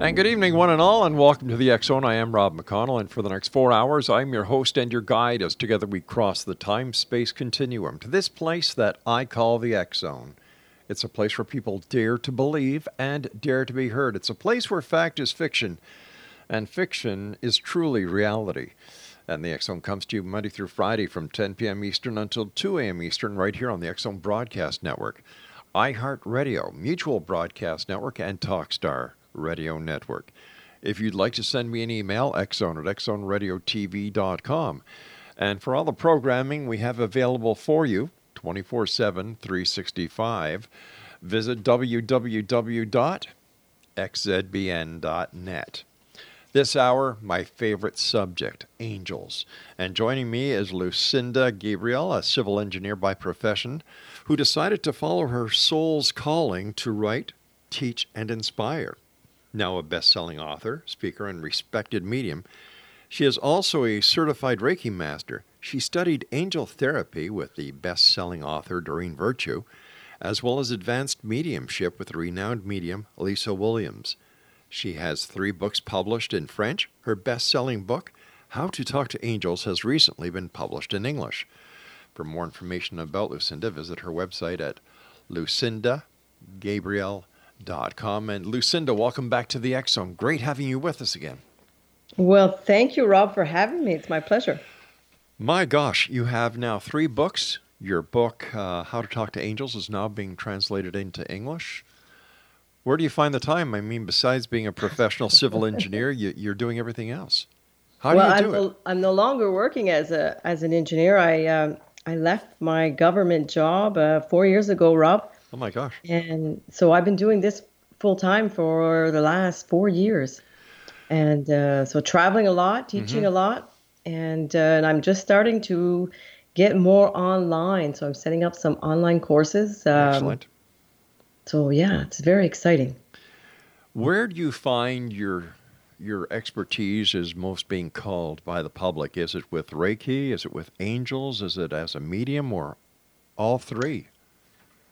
And good evening, one and all, and welcome to the Zone. I am Rob McConnell, and for the next four hours, I'm your host and your guide as together we cross the time space continuum to this place that I call the Zone. It's a place where people dare to believe and dare to be heard. It's a place where fact is fiction and fiction is truly reality. And the Zone comes to you Monday through Friday from 10 p.m. Eastern until 2 a.m. Eastern, right here on the Zone Broadcast Network, iHeartRadio, Mutual Broadcast Network, and Talkstar Radio Network. If you'd like to send me an email, xzone at xzoneradiotv.com. And for all the programming we have available for you 24 7, 365, visit www.xzbn.net. This hour, my favorite subject, angels. And joining me is Lucinda Gabriel, a civil engineer by profession, who decided to follow her soul's calling to write, teach, and inspire. Now a best selling author, speaker, and respected medium, she is also a certified Reiki master. She studied angel therapy with the best selling author Doreen Virtue, as well as advanced mediumship with the renowned medium Lisa Williams. She has three books published in French. Her best selling book, How to Talk to Angels, has recently been published in English. For more information about Lucinda, visit her website at lucindagabriel.com. .Com and Lucinda, welcome back to the Zone. Great having you with us again. Well, thank you, Rob, for having me. It's my pleasure. My gosh, you have now three books. Your book, uh, How to Talk to Angels, is now being translated into English. Where do you find the time? I mean, besides being a professional civil engineer, you, are doing everything else. How well, do you do I'm it? No, I'm no longer working as a as an engineer. I um, I left my government job uh, four years ago, Rob. Oh my gosh! And so I've been doing this full time for the last four years, and uh, so traveling a lot, teaching mm-hmm. a lot, and uh, and I'm just starting to get more online. So I'm setting up some online courses. Um, Excellent. So yeah, it's very exciting. Where do you find your your expertise is most being called by the public? Is it with Reiki? Is it with angels? Is it as a medium or all three?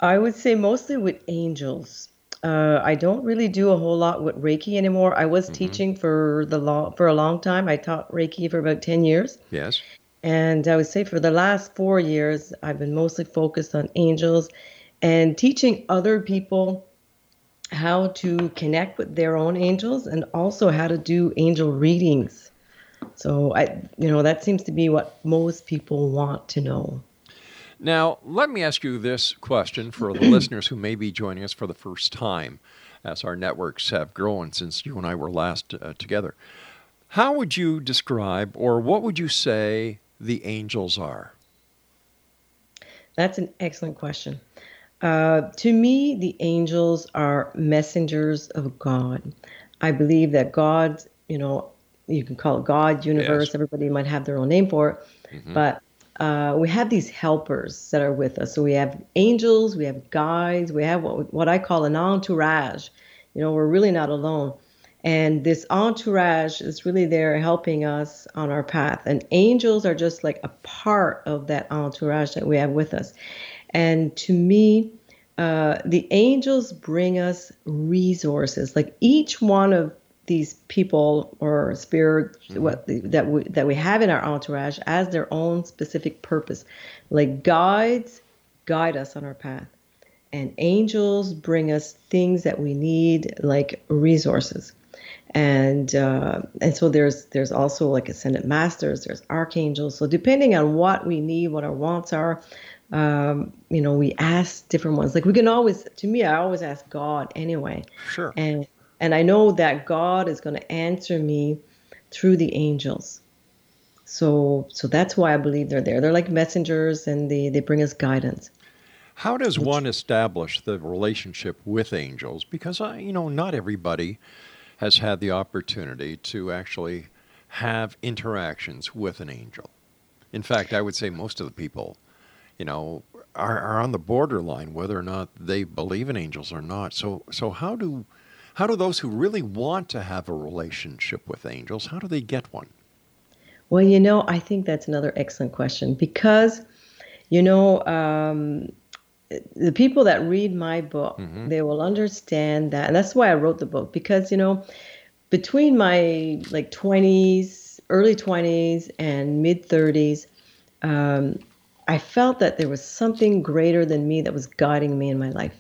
I would say mostly with angels. Uh, I don't really do a whole lot with Reiki anymore. I was mm-hmm. teaching for the long for a long time. I taught Reiki for about ten years. Yes. And I would say for the last four years, I've been mostly focused on angels and teaching other people how to connect with their own angels and also how to do angel readings. So I you know that seems to be what most people want to know. Now, let me ask you this question for the listeners who may be joining us for the first time as our networks have grown since you and I were last uh, together. How would you describe or what would you say the angels are? That's an excellent question. Uh, to me, the angels are messengers of God. I believe that God, you know, you can call it God, universe, yes. everybody might have their own name for it, mm-hmm. but uh, we have these helpers that are with us. So we have angels, we have guides, we have what, what I call an entourage. You know, we're really not alone. And this entourage is really there helping us on our path. And angels are just like a part of that entourage that we have with us. And to me, uh, the angels bring us resources. Like each one of these people or spirits mm-hmm. what that we that we have in our entourage as their own specific purpose like guides guide us on our path. And angels bring us things that we need, like resources. And uh, and so there's there's also like ascended masters, there's archangels. So depending on what we need, what our wants are, um, you know, we ask different ones. Like we can always, to me, I always ask God anyway. Sure. And and I know that God is going to answer me through the angels. So so that's why I believe they're there. They're like messengers, and they they bring us guidance. How does one establish the relationship with angels? Because I, you know, not everybody has had the opportunity to actually have interactions with an angel. In fact, I would say most of the people you know, are, are on the borderline whether or not they believe in angels or not. So, so how do how do those who really want to have a relationship with angels how do they get one? Well, you know, I think that's another excellent question because, you know, um, the people that read my book, mm-hmm. they will understand that, and that's why I wrote the book because you know, between my like twenties, early twenties, and mid thirties. Um, I felt that there was something greater than me that was guiding me in my life.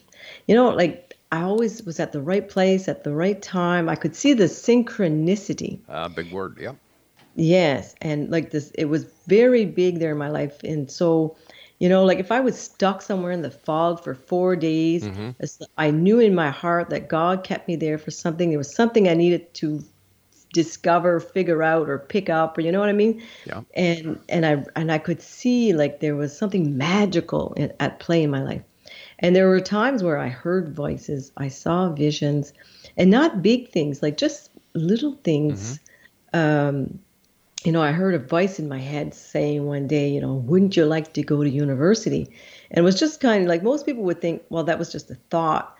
You know, like I always was at the right place at the right time. I could see the synchronicity. Uh, big word, yeah. Yes, and like this, it was very big there in my life, and so, you know, like if I was stuck somewhere in the fog for four days, mm-hmm. I knew in my heart that God kept me there for something. There was something I needed to discover, figure out, or pick up, or you know what I mean? Yeah. And and I and I could see like there was something magical at play in my life, and there were times where I heard voices, I saw visions, and not big things, like just little things. Mm-hmm. Um, you know, I heard a voice in my head saying one day, you know, wouldn't you like to go to university? And it was just kind of like most people would think, well, that was just a thought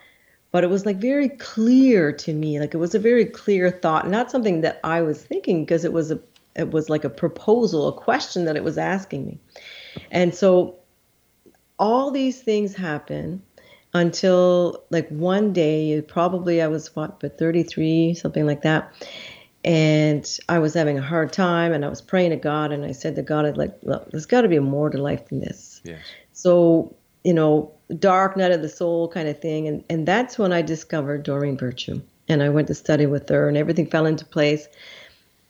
but it was like very clear to me like it was a very clear thought not something that i was thinking because it was a it was like a proposal a question that it was asking me and so all these things happen until like one day probably i was what but 33 something like that and i was having a hard time and i was praying to god and i said to god i'd like look there's got to be more to life than this yes. so you know dark night of the soul kind of thing. And, and that's when I discovered Doreen Virtue. And I went to study with her, and everything fell into place.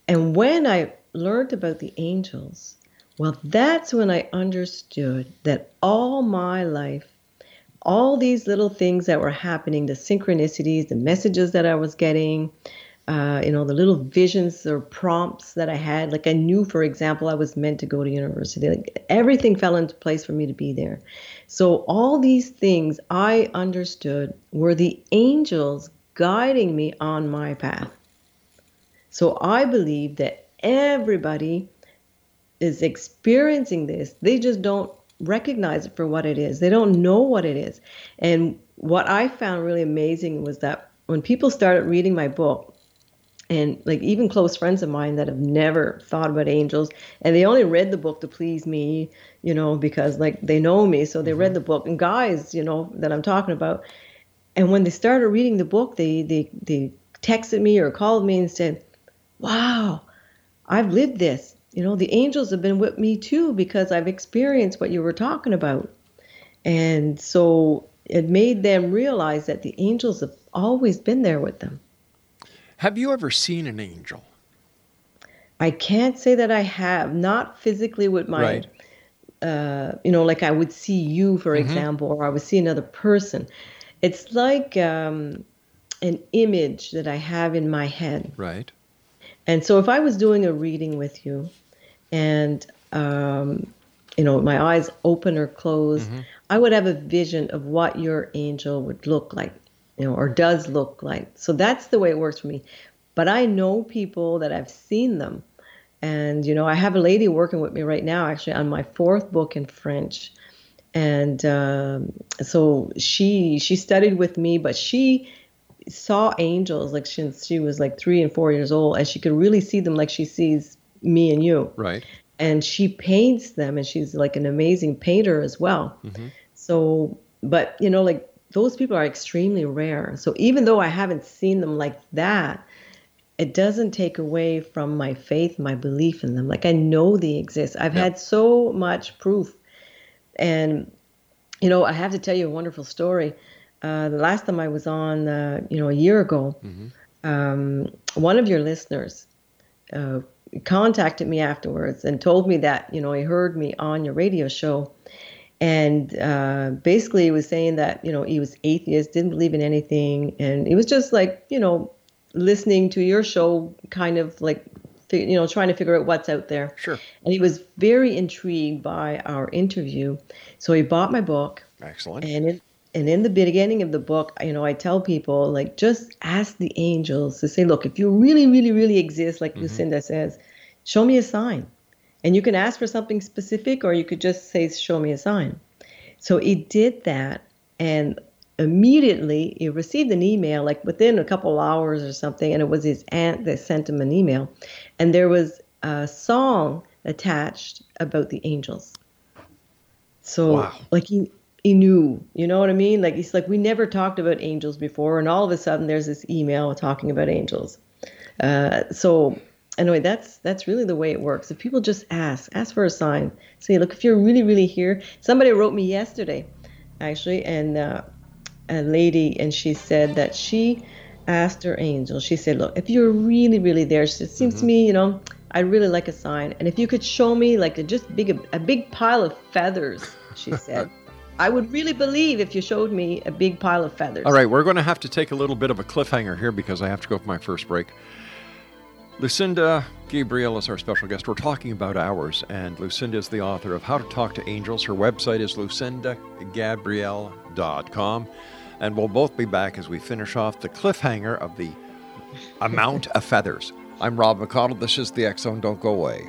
And when I learned about the angels, well, that's when I understood that all my life, all these little things that were happening, the synchronicities, the messages that I was getting, uh, you know, the little visions or prompts that I had. Like I knew, for example, I was meant to go to university. Like everything fell into place for me to be there. So all these things I understood were the angels guiding me on my path. So I believe that everybody is experiencing this. They just don't recognize it for what it is. They don't know what it is. And what I found really amazing was that when people started reading my book, and like even close friends of mine that have never thought about angels and they only read the book to please me you know because like they know me so they mm-hmm. read the book and guys you know that i'm talking about and when they started reading the book they they they texted me or called me and said wow i've lived this you know the angels have been with me too because i've experienced what you were talking about and so it made them realize that the angels have always been there with them have you ever seen an angel? I can't say that I have, not physically with my, right. uh, you know, like I would see you, for mm-hmm. example, or I would see another person. It's like um, an image that I have in my head. Right. And so if I was doing a reading with you and, um, you know, my eyes open or closed, mm-hmm. I would have a vision of what your angel would look like you know, or does look like. So that's the way it works for me. But I know people that I've seen them. And, you know, I have a lady working with me right now, actually, on my fourth book in French. And um, so she she studied with me, but she saw angels like since she was like three and four years old, and she could really see them like she sees me and you. Right. And she paints them, and she's like an amazing painter as well. Mm-hmm. So, but you know, like those people are extremely rare. So even though I haven't seen them like that, it doesn't take away from my faith, my belief in them. Like I know they exist. I've yep. had so much proof. And you know, I have to tell you a wonderful story. Uh, the last time I was on, uh, you know, a year ago, um, one of your listeners uh, contacted me afterwards and told me that, you know, he heard me on your radio show. And uh, basically, he was saying that, you know, he was atheist, didn't believe in anything. And it was just like, you know, listening to your show, kind of like, you know, trying to figure out what's out there. Sure. And he was very intrigued by our interview. So he bought my book. Excellent. And and in the beginning of the book, you know, I tell people like just ask the angels to say, look, if you really, really, really exist, like mm-hmm. Lucinda says, show me a sign. And you can ask for something specific, or you could just say, show me a sign. So he did that, and immediately he received an email, like within a couple hours or something, and it was his aunt that sent him an email, and there was a song attached about the angels. So Wow. like he he knew, you know what I mean? Like he's like we never talked about angels before, and all of a sudden there's this email talking about angels. Uh, so anyway, that's that's really the way it works. If people just ask, ask for a sign. Say, look, if you're really really here. Somebody wrote me yesterday, actually, and uh, a lady, and she said that she asked her angel. She said, look, if you're really really there, she said, it seems to me, you know. I'd really like a sign, and if you could show me like a just big a big pile of feathers, she said, I would really believe if you showed me a big pile of feathers. All right, we're going to have to take a little bit of a cliffhanger here because I have to go for my first break. Lucinda Gabriel is our special guest. We're talking about hours, and Lucinda is the author of How to Talk to Angels. Her website is lucindagabriel.com. And we'll both be back as we finish off the cliffhanger of the amount of feathers. I'm Rob McConnell. This is the Zone. Don't go away.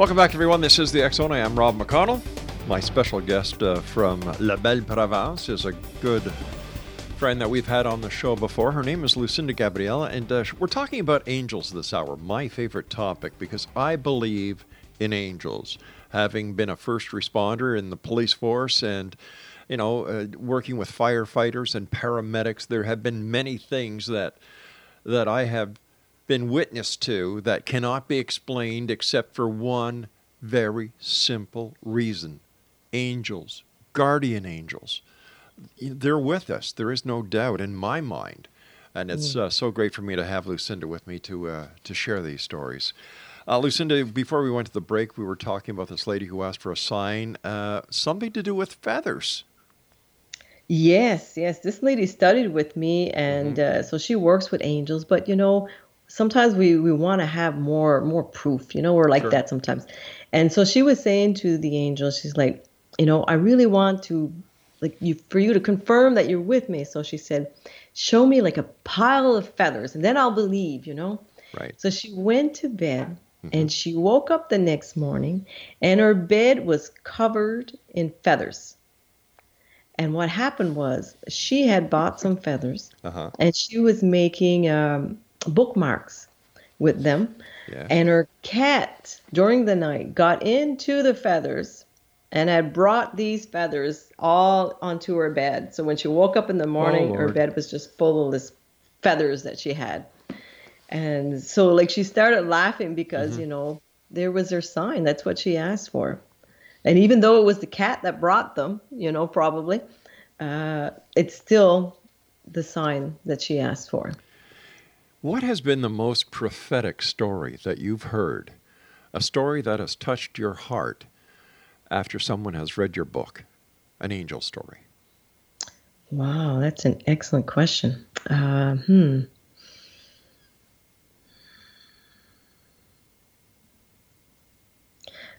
Welcome back, everyone. This is the Zone. I am Rob McConnell. My special guest uh, from La Belle Province is a good friend that we've had on the show before. Her name is Lucinda Gabriella, and uh, we're talking about angels this hour, my favorite topic, because I believe in angels. Having been a first responder in the police force and you know, uh, working with firefighters and paramedics, there have been many things that that I have been witness to that cannot be explained except for one very simple reason. Angels, guardian angels. They're with us. There is no doubt in my mind. And it's uh, so great for me to have Lucinda with me to uh, to share these stories. Uh, Lucinda, before we went to the break, we were talking about this lady who asked for a sign, uh, something to do with feathers. Yes, yes. This lady studied with me, and Mm-hmm. uh, so she works with angels. But you know, sometimes we we want to have more more proof. You know, we're like Sure. that sometimes. And so she was saying to the angel, she's like, you know, I really want to like you for you to confirm that you're with me. So she said, show me like a pile of feathers, and then I'll believe. You know. Right. So she went to bed and she woke up the next morning and her bed was covered in feathers. And what happened was she had bought some feathers Uh huh. and she was making um, bookmarks with them. Yeah. And her cat during the night got into the feathers and had brought these feathers all onto her bed. So when she woke up in the morning, her bed was just full of this feathers that she had. And so like she started laughing because, you know, there was her sign. That's what she asked for. And even though it was the cat that brought them, you know, probably, uh, it's still the sign that she asked for. What has been the most prophetic story that you've heard? A story that has touched your heart after someone has read your book, an angel story. Wow, that's an excellent question. Uh, hmm.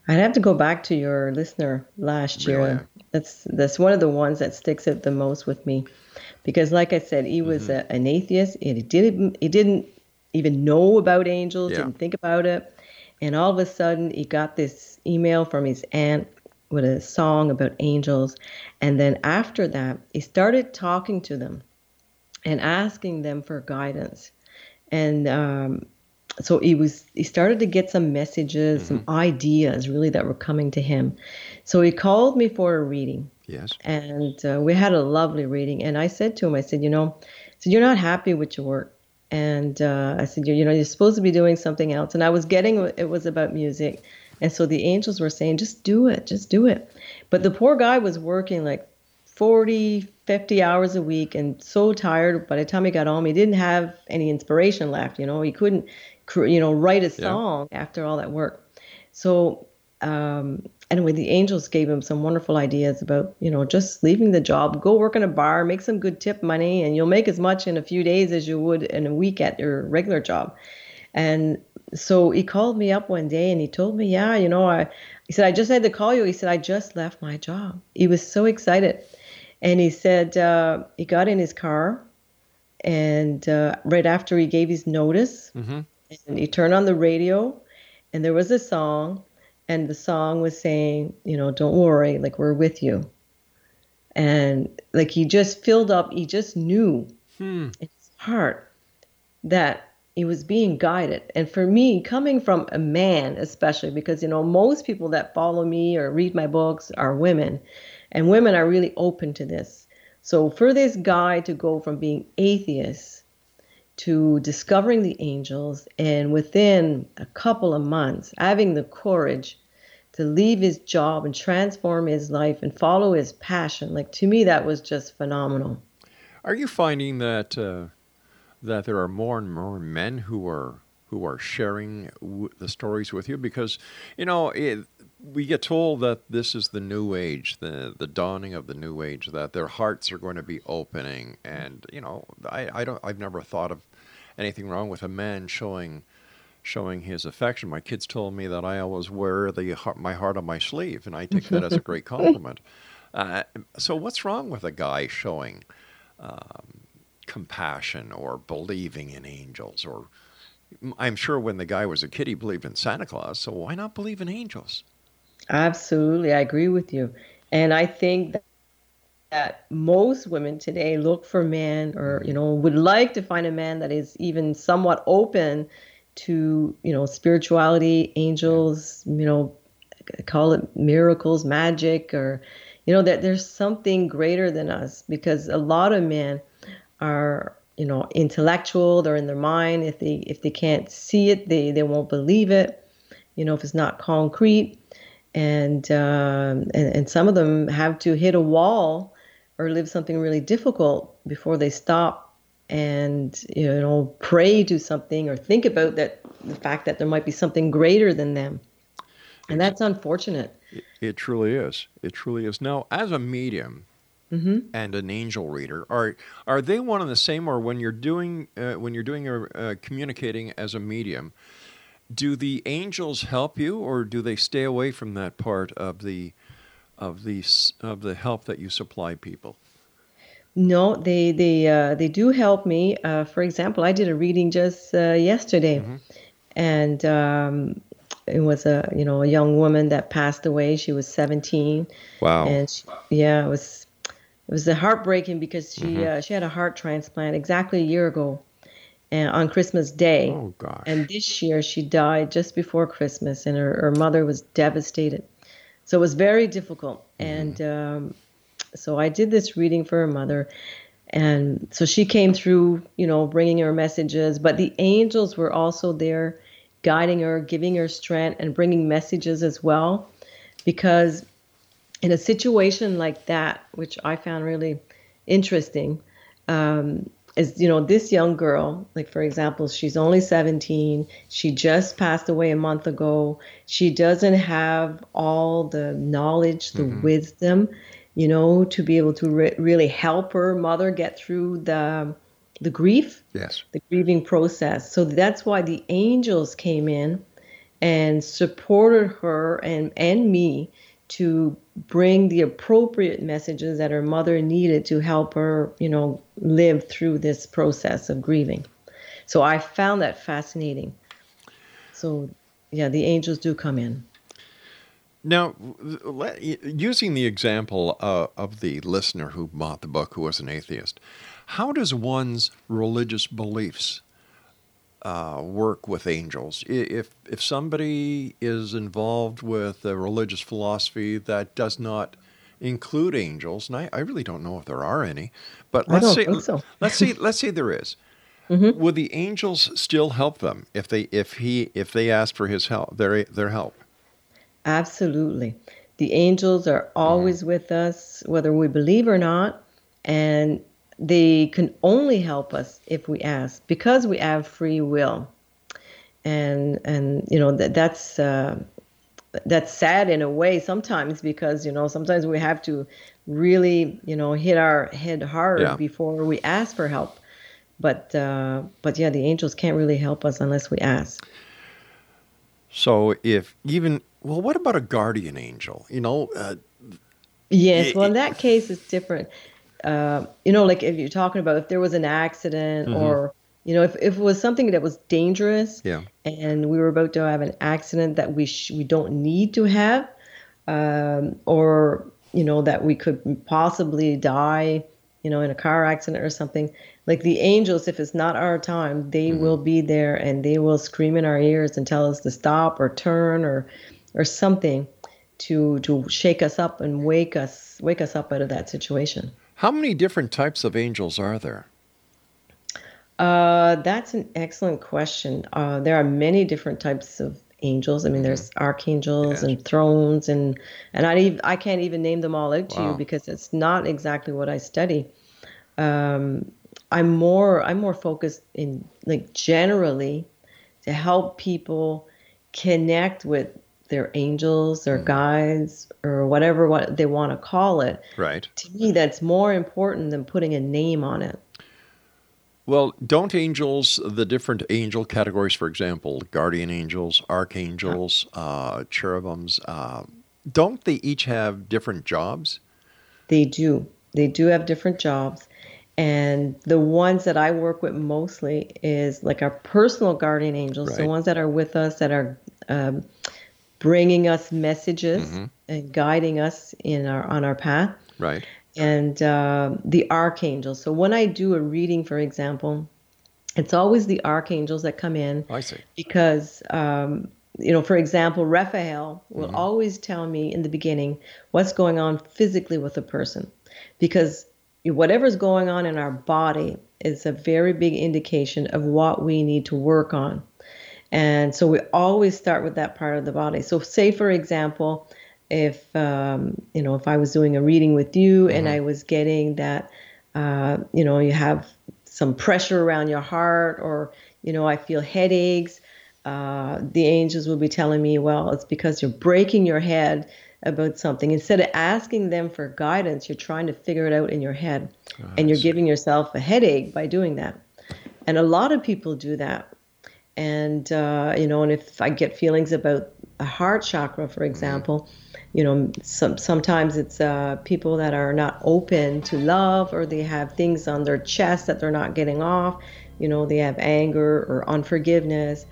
I'd have to go back to your listener last year. Really? That's that's one of the ones that sticks out the most with me, because like I said, he was Mm-hmm. a, an atheist. and He didn't he didn't even know about angels. Yeah. Didn't think about it, and all of a sudden he got this email from his aunt with a song about angels, and then after that he started talking to them, and asking them for guidance, and um, so he was he started to get some messages some ideas really that were coming to him so he called me for a reading Yes. and uh, we had a lovely reading and i said to him i said you know said you're not happy with your work. And uh, i said you you know you're supposed to be doing something else. And i was getting it was about music and so the angels were saying just do it just do it. But the poor guy was working like 40 50 hours a week and so tired by the time he got home he didn't have any inspiration left you know? He couldn't you know write a song after all that work. So um, anyway the angels gave him some wonderful ideas about you know just leaving the job go work in a bar make some good tip money and you'll make as much in a few days as you would in a week at your regular job. And so he called me up one day and he told me yeah you know i he said i just had to call you. He said i just left my job. He was so excited. And he said uh, he got in his car and uh, right after he gave his notice Mm-hmm. and he turned on the radio and there was a song and the song was saying you know don't worry like we're with you. And like he just filled up he just knew Hmm. in his heart that he was being guided. And for me coming from a man especially because you know most people that follow me or read my books are women and women are really open to this. So for this guy to go from being atheist to discovering the angels and within a couple of months having the courage to leave his job and transform his life and follow his passion. Like to me that was just phenomenal. Are you finding that uh, that there are more and more men who are who are sharing w- the stories with you? Because you know it, we get told that this is the new age, the the dawning of the new age, that their hearts are going to be opening, and you know I, I don't I've never thought of anything wrong with a man showing showing his affection. My kids told me that I always wear the heart, my heart on my sleeve, and I take that as a great compliment. Uh, so what's wrong with a guy showing? compassion or believing in angels or I'm sure when the guy was a kid, he believed in Santa Claus. So why not believe in angels? Absolutely, I agree with you. And I think that, that most women today look for men or, you know, would like to find a man that is even somewhat open to, you know, spirituality, angels, you know, call it miracles, magic, or, you know, that there's something greater than us because a lot of men are you know intellectual they're in their mind. If they if they can't see it they they won't believe it you know if it's not concrete. And, um, and and some of them have to hit a wall or live something really difficult before they stop and you know pray to something or think about that the fact that there might be something greater than them. And that's unfortunate. It, it truly is. It truly is. Now as a medium mm-hmm. and an angel reader are are they one and the same? Or when you're doing uh, when you're doing your uh, communicating as a medium do the angels help you? Or do they stay away from that part of the of the of the help that you supply people no they they uh, they do help me uh, for example i did a reading just uh, yesterday mm-hmm. and um, it was a you know a young woman that passed away she was 17 wow and she, yeah it was it was heartbreaking because she mm-hmm. uh, she had a heart transplant exactly a year ago and on Christmas Day. Oh gosh. And this year she died just before Christmas and her, her mother was devastated. So it was very difficult. Mm-hmm. And um, so I did this reading for her mother. And so she came through, you know, bringing her messages, but the angels were also there guiding her, giving her strength and bringing messages as well because in a situation like that, which I found really interesting, um, is you know this young girl, like for example, she's only 17. She just passed away a month ago. She doesn't have all the knowledge, the mm-hmm. wisdom, you know, to be able to re- really help her mother get through the the grief, yes, the grieving process. So that's why the angels came in and supported her and and me to bring the appropriate messages that her mother needed to help her, you know, live through this process of grieving. So I found that fascinating. So, yeah, the angels do come in. Now, using the example uh, of the listener who bought the book who was an atheist, how does one's religious beliefs uh, work with angels. If if somebody is involved with a religious philosophy that does not include angels, and I, I really don't know if there are any, but let's say so. let's say let's say there is. Mm-hmm. Would the angels still help them if they if he if they ask for his help their their help? Absolutely. The angels are always mm-hmm. with us, whether we believe or not, and they can only help us if we ask because we have free will and and you know that that's uh, that's sad in a way sometimes because you know sometimes we have to really you know hit our head hard yeah. before we ask for help but uh, but yeah the angels can't really help us unless we ask so if even well what about a guardian angel you know uh, yes well in that case it's different uh, you know, like if you're talking about if there was an accident mm-hmm. or, you know, if, if it was something that was dangerous yeah. and we were about to have an accident that we, sh- we don't need to have, um, or, you know, that we could possibly die, you know, in a car accident or something, like the angels, if it's not our time, they mm-hmm. will be there and they will scream in our ears and tell us to stop or turn or, or something to to shake us up and wake us wake us up out of that situation. How many different types of angels are there? Uh, that's an excellent question. Uh, there are many different types of angels. I mean, mm-hmm. there's archangels yes. and thrones, and and I I can't even name them all out to wow. you because it's not exactly what I study. Um, I'm more I'm more focused in like generally to help people connect with their angels, their mm. guides, or whatever what they want to call it. Right. To me, that's more important than putting a name on it. Well, don't angels, the different angel categories, for example, guardian angels, archangels, uh, cherubims, uh, don't they each have different jobs? They do. They do have different jobs. And the ones that I work with mostly is like our personal guardian angels, Right. the ones that are with us that are um, bringing us messages Mm-hmm. and guiding us in our on our path Right. and uh, the archangels. So when I do a reading, for example, it's always the archangels that come in I see. because um, you know, for example, Raphael will always tell me in the beginning what's going on physically with a person, because whatever's going on in our body is a very big indication of what we need to work on. And so we always start with that part of the body. So, say for example, if um, you know, if I was doing a reading with you and I was getting that, uh, you know, you have some pressure around your heart, or you know, I feel headaches. Uh, the angels will be telling me, well, it's because you're breaking your head about something. Instead of asking them for guidance, you're trying to figure it out in your head, and you're giving yourself a headache by doing that. And a lot of people do that and uh, you know and if i get feelings about a heart chakra for example you know some, sometimes it's uh, people that are not open to love or they have things on their chest that they're not getting off you know they have anger or unforgiveness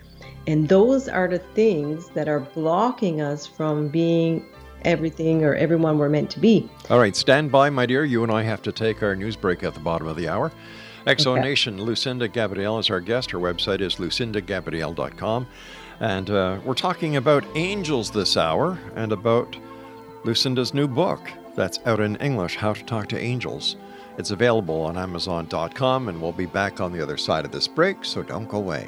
and those are the things that are blocking us from being everything or everyone we're meant to be All right, stand by, my dear. You and I have to take our news break at the bottom of the hour. Exo Okay. Nation, Lucinda Gabriel is our guest. Her website is lucindagabriel.com. And uh, we're talking about angels this hour and about Lucinda's new book that's out in English, How to Talk to Angels. It's available on Amazon.com, and we'll be back on the other side of this break, so don't go away.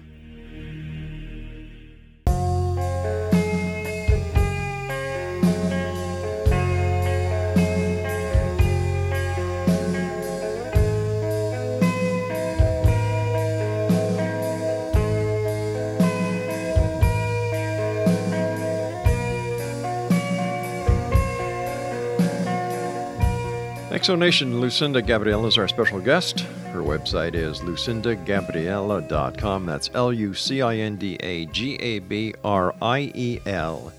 Exonation Lucinda Gabriel is our special guest. Her website is lucindagabriel.com. That's L U C I N D A G A B R I E L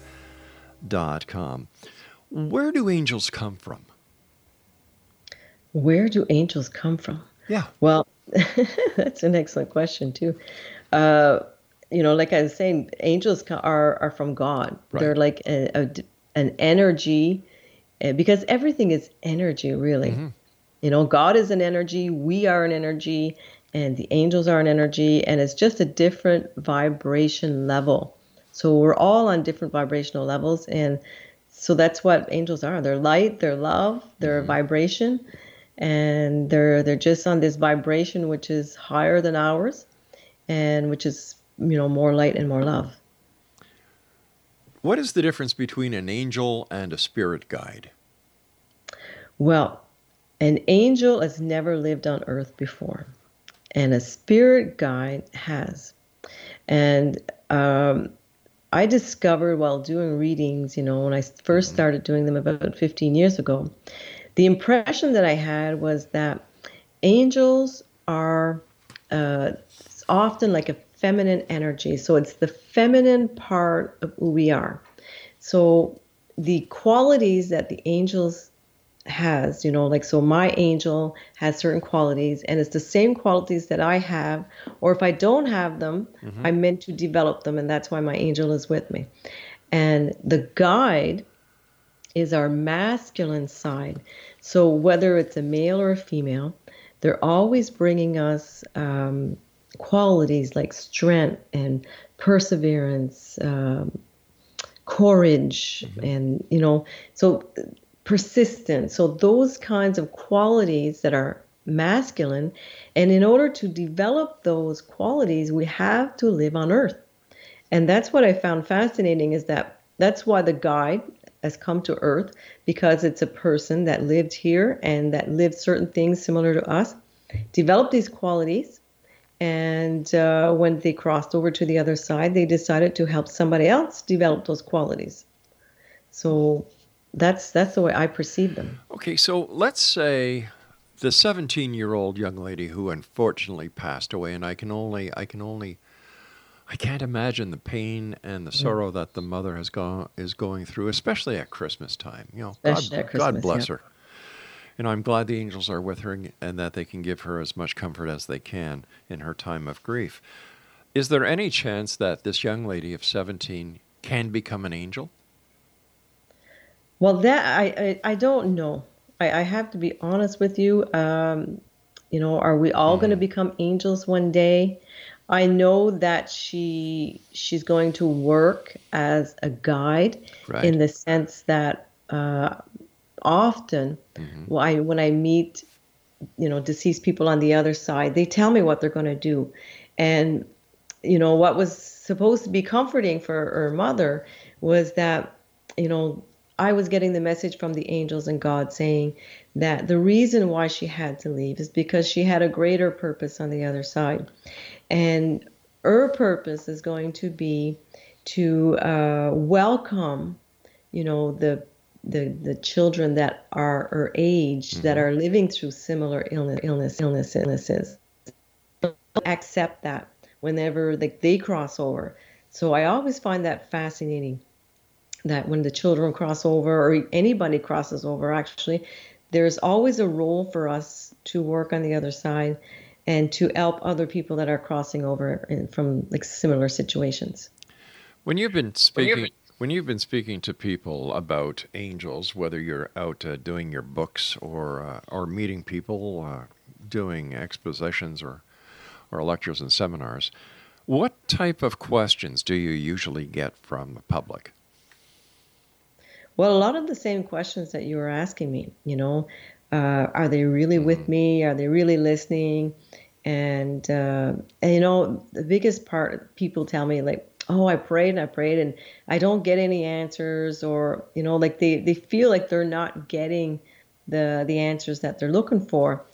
dot com. Where do angels come from? Where do angels come from? Yeah. Well, that's an excellent question too. Uh, you know, like I was saying, angels are are from God. Right. They're like a, a an energy, Eh, because everything is energy, really. Mm-hmm. You know, God is an energy. We are an energy, and the angels are an energy, and it's just a different vibration level. So we're all on different vibrational levels, and so that's what angels are. They're light, they're love, they're mm-hmm. vibration, and they're they're just on this vibration which is higher than ours, and which is you know more light and more love. What is the difference between an angel and a spirit guide? Well, an angel has never lived on earth before, and a spirit guide has. And um, I discovered while doing readings, you know, when I first started doing them about 15 years ago, the impression that I had was that angels are uh, often like a feminine energy. So it's the feminine part of who we are. So the qualities that the angels has, you know, like so my angel has certain qualities and it's the same qualities that I have, or if I don't have them, I'm meant to develop them, and that's why my angel is with me. And the guide is our masculine side. So whether it's a male or a female, they're always bringing us um, qualities like strength and perseverance, um, courage, and you know, so persistence. So those kinds of qualities that are masculine, and in order to develop those qualities, we have to live on Earth. And that's what I found fascinating is that that's why the guide has come to Earth because it's a person that lived here and that lived certain things similar to us, developed these qualities, and uh, when they crossed over to the other side, they decided to help somebody else develop those qualities. So that's that's the way I perceive them. Okay, so let's say the 17-year-old young lady who unfortunately passed away, and I can only, I can only, I can't imagine the pain and the sorrow that the mother has gone is going through, especially at Christmas time. You know, God, Especially God bless yeah. her. You know, I'm glad the angels are with her and- that they can give her as much comfort as they can in her time of grief. Is there any chance that this young lady of 17 can become an angel? Well, that I I, I don't know. I, I have to be honest with you. Um, you know, are we all going to become angels one day? I know that she she's going to work as a guide Right. in the sense that uh, often when I when I meet you know deceased people on the other side, they tell me what they're going to do, and you know what was supposed to be comforting for her mother was that you know I was getting the message from the angels and God saying that the reason why she had to leave is because she had a greater purpose on the other side. And her purpose is going to be to uh, welcome, you know, the the the children that are her age that mm-hmm. are living through similar illness, illness, illness, illnesses. Accept that whenever they, they cross over. So I always find that fascinating that when the children cross over or anybody crosses over actually there's always a role for us to work on the other side and to help other people that are crossing over in, from like similar situations When you've been speaking, when you've been speaking to people about angels, whether you're out uh, doing your books or uh, or meeting people, uh, doing expositions or or lectures and seminars, what type of questions do you usually get from the public? Well, a lot of the same questions that you were asking me, you know, uh, are they really with me? Are they really listening? And, uh, and, you know, the biggest part, people tell me, like, oh, I prayed and I prayed and I don't get any answers, or, you know, like they, they feel like they're not getting the, the answers that they're looking for.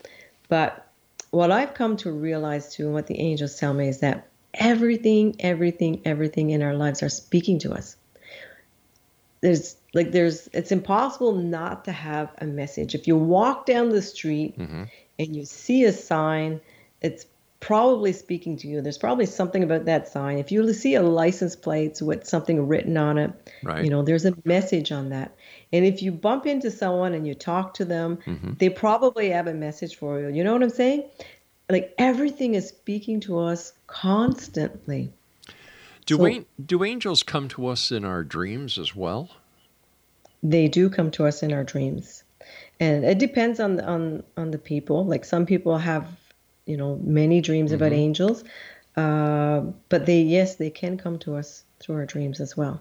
But what I've come to realize too, and what the angels tell me is that everything, everything, everything in our lives are speaking to us. There's like there's it's impossible not to have a message. If you walk down the street Mm-hmm. and you see a sign, it's probably speaking to you. There's probably something about that sign. If you see a license plate with something written on it, Right. you know, there's a message on that. And if you bump into someone and you talk to them, Mm-hmm. they probably have a message for you. You know what I'm saying? Like everything is speaking to us constantly. Do So- an- do angels come to us in our dreams as well? they do come to us in our dreams and it depends on on on the people like some people have you know many dreams about angels uh, but they yes they can come to us through our dreams as well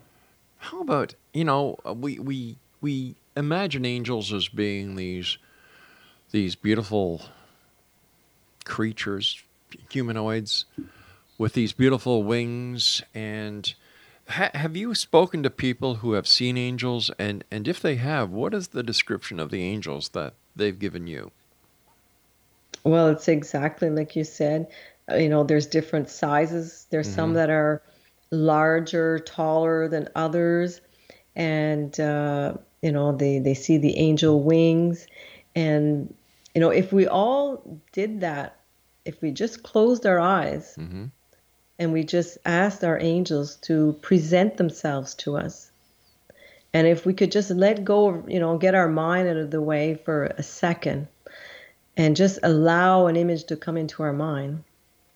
How about you know uh, we we we imagine angels as being these these beautiful creatures, humanoids, with these beautiful wings. And ha- have you spoken to people who have seen angels? And and if they have, what is the description of the angels that they've given you? Well it's exactly like you said Uh, you know there's different sizes. There's some that are larger taller than others. And uh, you know they they see the angel wings. And you know if we all did that if we just closed our eyes Mm-hmm. and we just asked our angels to present themselves to us and if we could just let go of you know get our mind out of the way for a second and just allow an image to come into our mind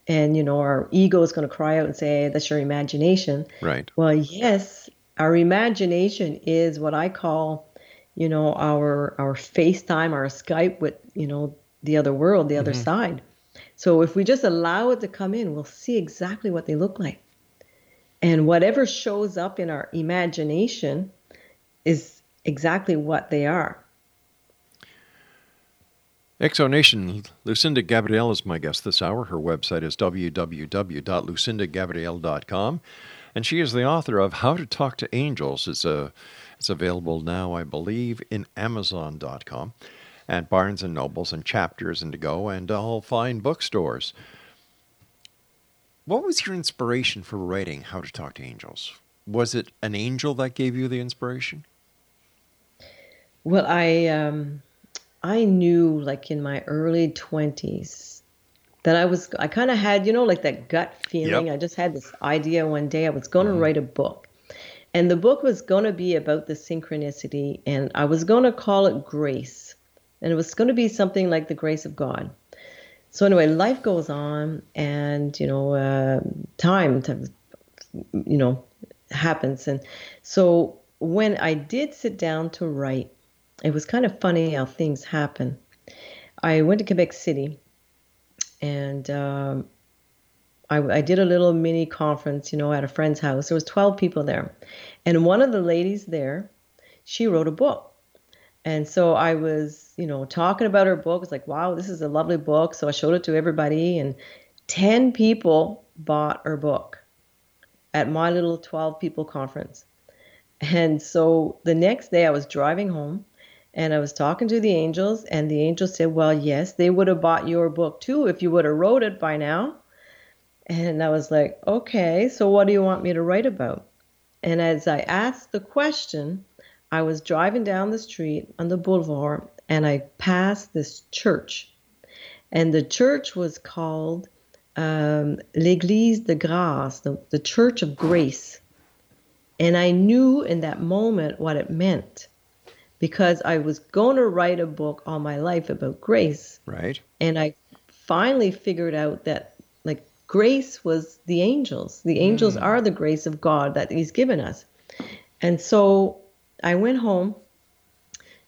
and you know our ego is going to cry out and say that's your imagination Right. well, yes, our imagination is what I call, you know, our our FaceTime, our Skype with, you know, the other world, the other mm-hmm. side. So if we just allow it to come in, we'll see exactly what they look like. And whatever shows up in our imagination is exactly what they are. Exonation, Lucinda Gabriel is my guest this hour. Her website is www.lucindagabriel.com, and she is the author of How to Talk to Angels. It's a it's available now, I believe, in Amazon.com, and Barnes and Nobles, and Chapters, Indigo, and all fine bookstores. What was your inspiration for writing How to Talk to Angels? Was it an angel that gave you the inspiration? Well, I um, I knew like in my early twenties that I was I kind of had you know like that gut feeling. Yep. I just had this idea one day I was going to write a book, and the book was going to be about the synchronicity, and I was going to call it Grace, and it was going to be something like the grace of God. So anyway, life goes on, and you know, uh, time, to, you know, happens, and so when I did sit down to write, it was kind of funny how things happen. I went to Quebec City, and um, I, I did a little mini conference, you know, at a friend's house. There was 12 people there, and one of the ladies there, she wrote a book. And so I was, you know, talking about her book. It's like, wow, this is a lovely book. So I showed it to everybody, and 10 people bought her book at my little 12 people conference. And so the next day I was driving home and I was talking to the angels, and the angels said, Well, yes, they would have bought your book too if you would have wrote it by now. And I was like, Okay, so what do you want me to write about? And as I asked the question, I was driving down the street on the boulevard and I passed this church. And the church was called um, L'Église de Grâce, the, the Church of Grace. And I knew in that moment what it meant because I was going to write a book all my life about grace. Right. And I finally figured out that like grace was the angels. The angels hmm. are the grace of God that He's given us. And so I went home,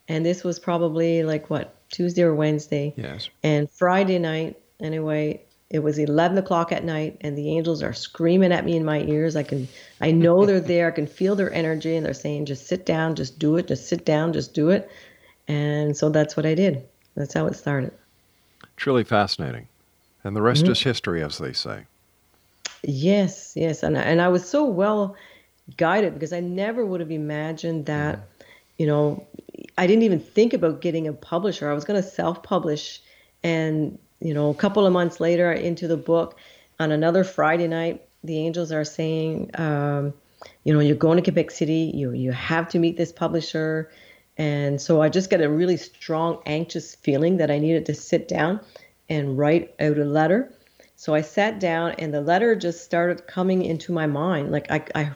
and this was probably like what, Tuesday or Wednesday. Yes. And Friday night, anyway, It was 11 o'clock at night, and the angels are screaming at me in my ears. I can, I know they're there. I can feel their energy, and they're saying, "Just sit down, just do it, just sit down, just do it." And so that's what I did. That's how it started. Truly fascinating, and the rest mm-hmm. is history, as they say. Yes, yes, and and I was so well guided because I never would have imagined that. Mm-hmm. You know, I didn't even think about getting a publisher. I was going to self-publish, and you know, a couple of months later into the book, on another Friday night, the angels are saying, um, you know, you're going to Quebec City. You you have to meet this publisher. And so I just got a really strong, anxious feeling that I needed to sit down and write out a letter. So I sat down, and the letter just started coming into my mind. Like I, I,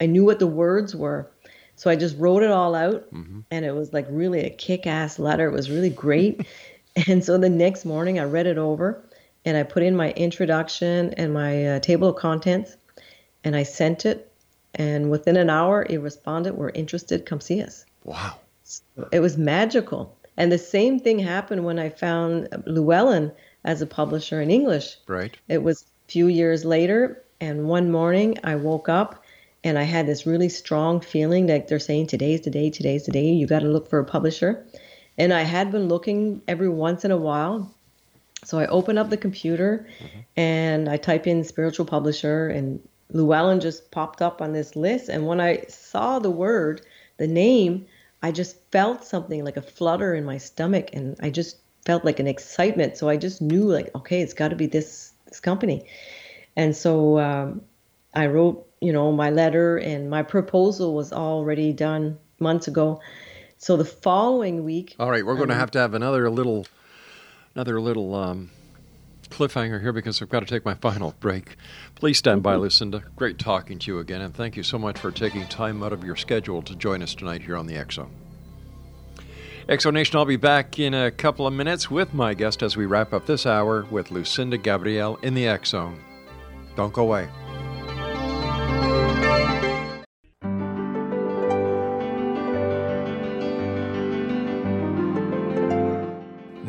I knew what the words were. So I just wrote it all out, and it was like really a kick-ass letter. It was really great. and so the next morning, I read it over, and I put in my introduction and my uh, table of contents, and I sent it. And within an hour, it responded, "We're interested. Come see us." Wow. It was magical. And the same thing happened when I found Llewellyn as a publisher in English. Right. It was a few years later, and one morning I woke up and I had this really strong feeling that they're saying today's the day, today's the day, you got to look for a publisher. And I had been looking every once in a while. So I open up the computer and I type in spiritual publisher, and Llewellyn just popped up on this list. And when I saw the word, the name, I just felt something like a flutter in my stomach, and I just felt like an excitement. So I just knew, like, okay, it's got to be this this company. And so um, I wrote, you know, my letter, and my proposal was already done months ago. So the following week, All right, we're going to Um, have to have another little, another little um, cliffhanger here because I've got to take my final break. Please stand by, Lucinda. Great talking to you again, and thank you so much for taking time out of your schedule to join us tonight here on the Exo. Exo Nation, I'll be back in a couple of minutes with my guest as we wrap up this hour with Lucinda Gabriel in the X Zone. Don't go away.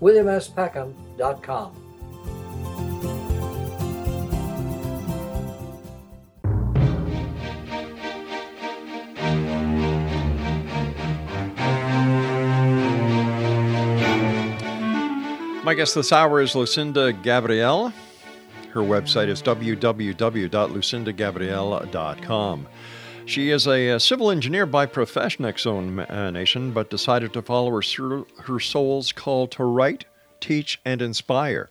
www.williamspeckham.com. My guest this hour is Lucinda Gabriel. Her website is www.lucindagabriel.com. She is a, a, civil engineer by profession, Exxon uh, Nation, but decided to follow her, her soul's call to write, teach, and inspire.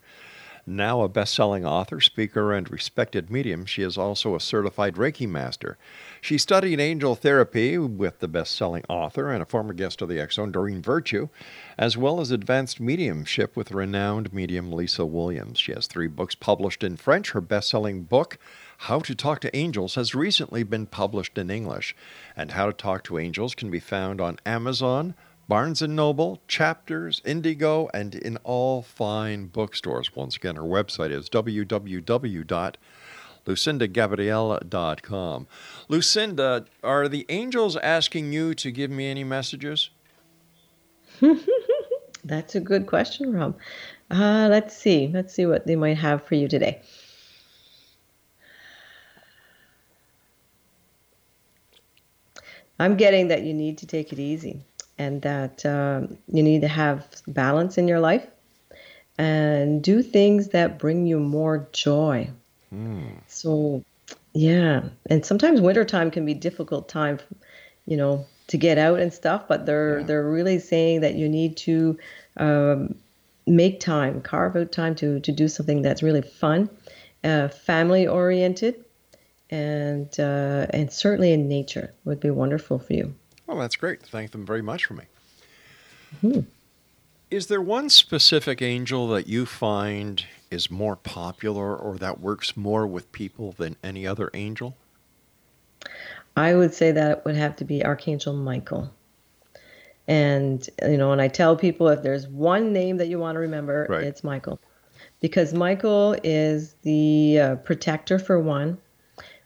Now a best selling author, speaker, and respected medium, she is also a certified Reiki master. She studied angel therapy with the best selling author and a former guest of the Zone, Doreen Virtue, as well as advanced mediumship with renowned medium Lisa Williams. She has three books published in French. Her best selling book, How to Talk to Angels, has recently been published in English. And How to Talk to Angels can be found on Amazon, Barnes & Noble, Chapters, Indigo, and in all fine bookstores. Once again, her website is www.lucindagabriel.com. Lucinda, are the angels asking you to give me any messages? That's a good question, Rob. Uh, let's see. Let's see what they might have for you today. I'm getting that you need to take it easy and that um, you need to have balance in your life and do things that bring you more joy. Mm. So, yeah, and sometimes wintertime can be difficult time, you know, to get out and stuff. But they're yeah. they're really saying that you need to um, make time, carve out time to to do something that's really fun, uh, family oriented, and uh, and certainly in nature would be wonderful for you. Well, that's great. Thank them very much for me. Mm-hmm. Is there one specific angel that you find is more popular or that works more with people than any other angel? I would say that it would have to be Archangel Michael. And, you know, and I tell people if there's one name that you want to remember, right. it's Michael. Because Michael is the uh, protector for one.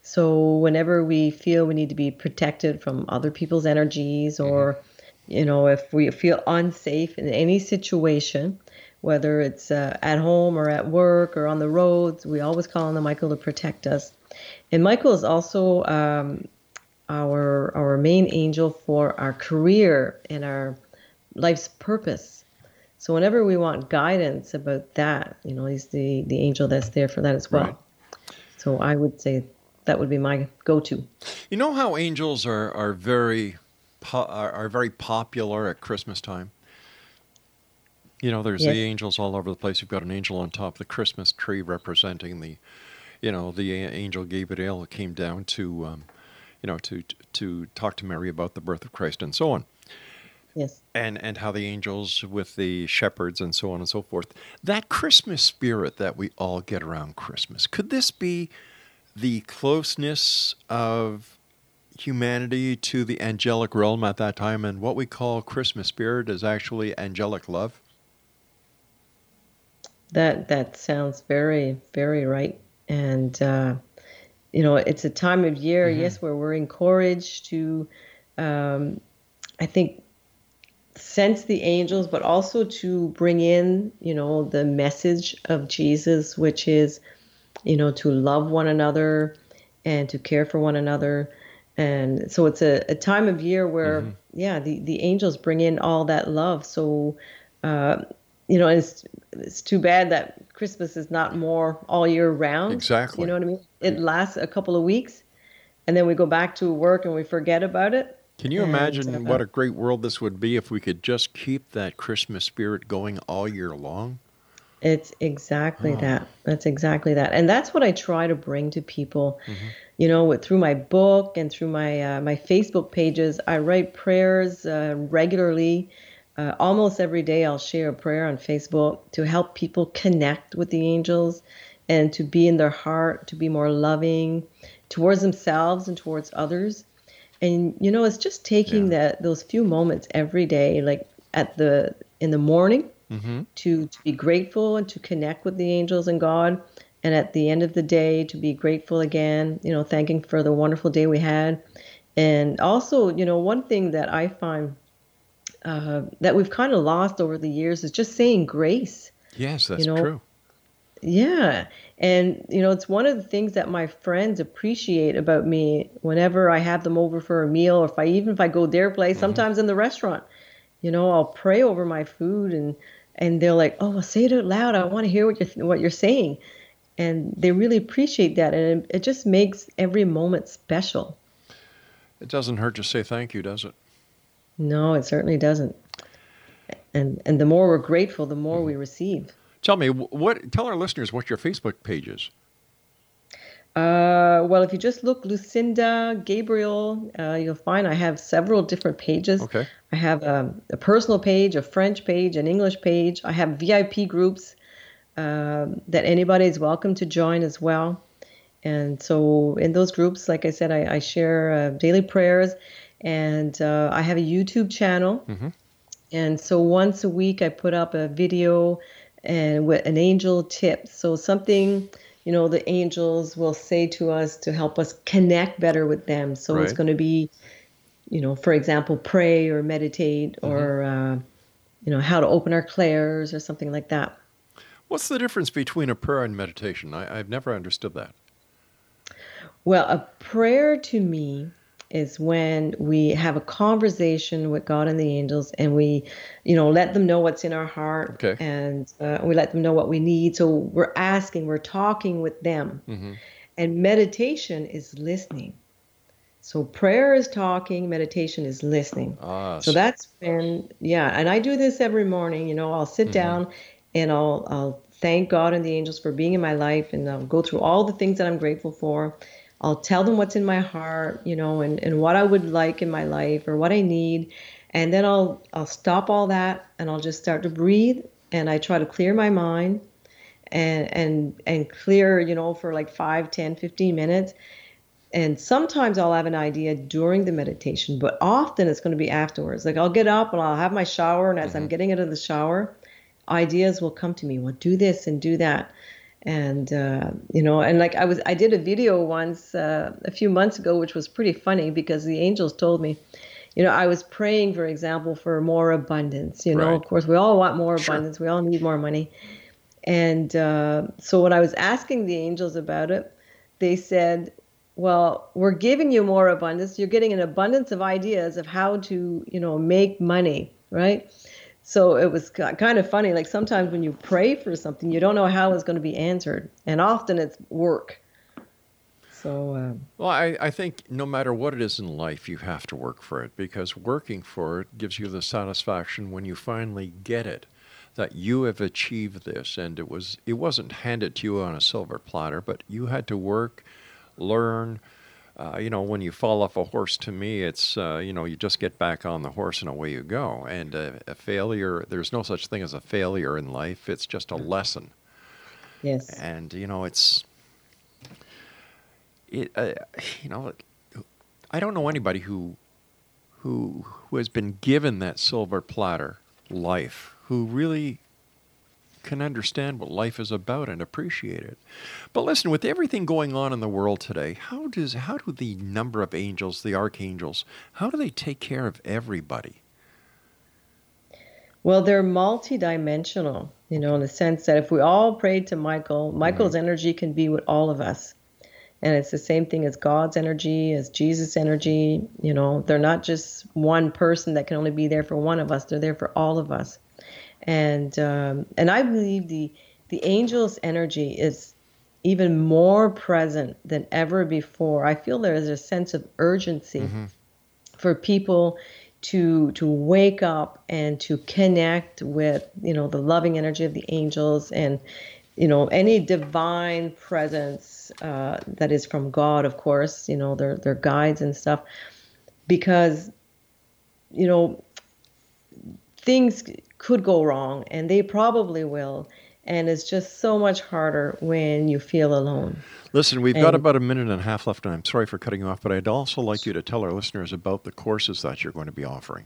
So whenever we feel we need to be protected from other people's energies or mm-hmm you know, if we feel unsafe in any situation, whether it's uh, at home or at work or on the roads, we always call on the Michael to protect us. And Michael is also um, our our main angel for our career and our life's purpose. So whenever we want guidance about that, you know, he's the the angel that's there for that as well. Right. So I would say that would be my go-to. You know how angels are are very po- are, are, very popular at Christmas time. You know, there's yes. the angels all over the place. You've got an angel on top of the Christmas tree representing the, you know, the angel Gabriel came down to, um, you know, to to talk to Mary about the birth of Christ and so on. Yes. And and how the angels with the shepherds and so on and so forth. That Christmas spirit that we all get around Christmas. Could this be the closeness of humanity to the angelic realm at that time, and what we call Christmas spirit is actually angelic love? That that sounds very very right, and uh, you know it's a time of year, mm-hmm. yes, where we're encouraged to, um, I think, sense the angels, but also to bring in you know the message of Jesus, which is, you know, to love one another and to care for one another. And so it's a, a time of year where mm-hmm. yeah the, the angels bring in all that love. So uh, you know it's it's too bad that christmas is not more all year round exactly. you know what i mean? It lasts a couple of weeks and then we go back to work and we forget about it. Can you and, imagine uh, what a great world this would be if we could just keep that christmas spirit going all year long it's exactly oh. that that's exactly that and that's what i try to bring to people mm-hmm you know, through my book and through my uh, my Facebook pages, I write prayers uh, regularly. Uh, almost every day, I'll share a prayer on Facebook to help people connect with the angels and to be in their heart, to be more loving towards themselves and towards others. And you know, it's just taking yeah. that those few moments every day, like at the in the morning Mm-hmm. to to be grateful and to connect with the angels and God, and at the end of the day to be grateful again. You know, thanking for the wonderful day we had, and also you know one thing that I find uh, that we've kind of lost over the years is just saying grace. Yes, that's know, true. Yeah. And, you know, it's one of the things that my friends appreciate about me whenever I have them over for a meal or if I even if I go their place, sometimes in the restaurant, you know, I'll pray over my food and and they're like, "Oh, well, say it out loud. I want to hear what you're what you're saying." And they really appreciate that and it, it just makes every moment special. It doesn't hurt to say thank you, does it? No, it certainly doesn't. And and the more we're grateful, the more we mm-hmm. receive. Tell me what. Tell our listeners what your Facebook page is. Uh, well, if you just look Lucinda Gabriel, uh, you'll find I have several different pages. Okay. I have um, a personal page, a French page, an English page. I have VIP groups um, that anybody is welcome to join as well. And so in those groups, like I said, I, I share uh, daily prayers, and uh, I have a YouTube channel. And so once a week, I put up a video and with an angel tip. So something, you know, the angels will say to us to help us connect better with them. So it's going to be, you know, for example, pray or meditate or, uh, you know, how to open our clairs or something like that. What's the difference between a prayer and meditation? I, I've never understood that. Well, a prayer to me is when we have a conversation with God and the angels and we, you know, let them know what's in our heart Okay. and uh, we let them know what we need. So we're asking, we're talking with them. Mm-hmm. And meditation is listening. So prayer is talking, meditation is listening. Ah, So that's when, yeah, and I do this every morning. You know, I'll sit Mm-hmm. down and I'll I'll thank God and the angels for being in my life, and I'll go through all the things that I'm grateful for. I'll tell them what's in my heart, you know, and, and what I would like in my life or what I need, and then I'll I'll stop all that and I'll just start to breathe, and I try to clear my mind, and and and clear, you know, for like 5, 10, 15 minutes. And sometimes I'll have an idea during the meditation, but often it's going to be afterwards. Like I'll get up and I'll have my shower, and as I'm mm-hmm. getting out of the shower, ideas will come to me. Well, do this and do that, and uh, you know, and like I was, I did a video once uh, a few months ago, which was pretty funny because the angels told me, you know, I was praying, for example, for more abundance. You know, Right. of course, we all want more Sure. abundance. We all need more money. And uh, so when I was asking the angels about it, they said, well, we're giving you more abundance. You're getting an abundance of ideas of how to, you know, make money, right? So it was kind of funny. Like sometimes when you pray for something, you don't know how it's going to be answered, and often it's work. So um, Well, I, I think no matter what it is in life, you have to work for it because working for it gives you the satisfaction when you finally get it that you have achieved this and it was it wasn't handed to you on a silver platter, but you had to work, learn. Uh, you know, when you fall off a horse, to me, it's uh, you know you just get back on the horse and away you go. And uh, a failure, there's no such thing as a failure in life. It's just a lesson. yes, and you know it's it uh, you know i don't know anybody who who who has been given that silver platter life who really can understand what life is about and appreciate it but listen with everything going on in the world today how does how do the number of angels the archangels how do they take care of everybody Well, they're multidimensional, you know, in the sense that if we all prayed to Michael, Michael's mm-hmm. energy can be with all of us. And it's the same thing as God's energy, as Jesus' energy. You know, they're not just one person that can only be there for one of us, they're there for all of us. And um, and I believe the the angel's energy is even more present than ever before. I feel there is a sense of urgency for people to to wake up and to connect with you know the loving energy of the angels and you know any divine presence uh, that is from God of course you know their their guides and stuff because you know things could go wrong and they probably will and it's just so much harder when you feel alone Listen, we've got about a minute and a half left, and I'm sorry for cutting you off, but I'd also like you to tell our listeners about the courses that you're going to be offering.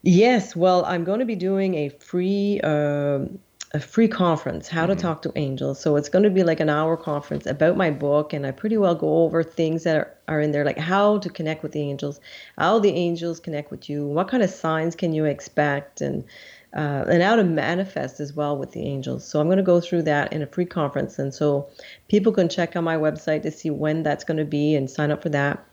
Yes, well, I'm going to be doing a free uh, a free conference, How to Talk to Angels. So it's going to be like an hour conference about my book, and I pretty well go over things that are, are in there, like how to connect with the angels, how the angels connect with you, what kind of signs can you expect, and uh, and how to manifest as well with the angels. So I'm going to go through that in a free conference, and so people can check on my website to see when that's going to be and sign up for that.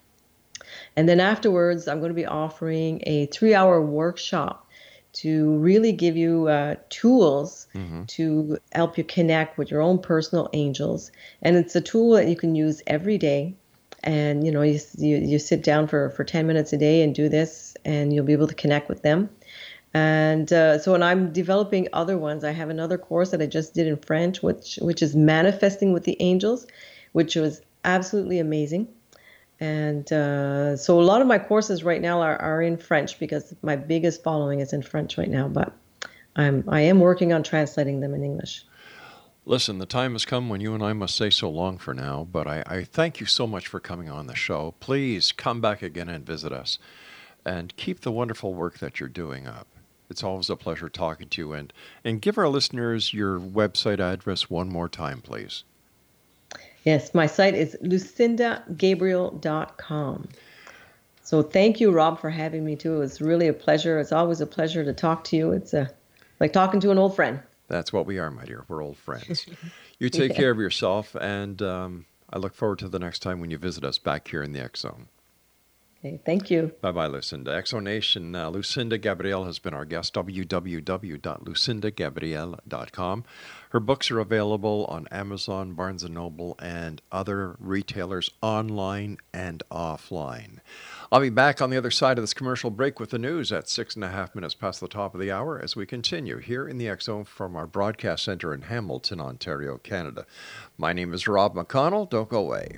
And then afterwards, I'm going to be offering a three-hour workshop to really give you uh, tools mm-hmm. to help you connect with your own personal angels. And it's a tool that you can use every day. And you know, you, you, you sit down for, for 10 minutes a day and do this, and you'll be able to connect with them. And uh, so, when I'm developing other ones, I have another course that I just did in French, which which is manifesting with the angels, which was absolutely amazing. And uh, so a lot of my courses right now are, are in French because my biggest following is in French right now. But I'm I am working on translating them in English. Listen, the time has come when you and I must say so long for now, but I, I thank you so much for coming on the show. Please come back again and visit us and keep the wonderful work that you're doing up. It's always a pleasure talking to you and, and give our listeners your website address one more time, please. Yes, my site is lucindagabriel.com. So thank you, Rob, for having me too. It's really a pleasure. It's always a pleasure to talk to you. It's a, like talking to an old friend. That's what we are, my dear. We're old friends. You take yeah. care of yourself, and um, I look forward to the next time when you visit us back here in the X Zone. Okay, thank you. Bye bye, Lucinda. Exonation, uh, Lucinda Gabriel has been our guest. www.lucindagabriel.com. Her books are available on Amazon, Barnes & Noble, and other retailers online and offline. I'll be back on the other side of this commercial break with the news at six and a half minutes past the top of the hour as we continue here in the Zone from our broadcast center in Hamilton, Ontario, Canada. My name is Rob McConnell. Don't go away.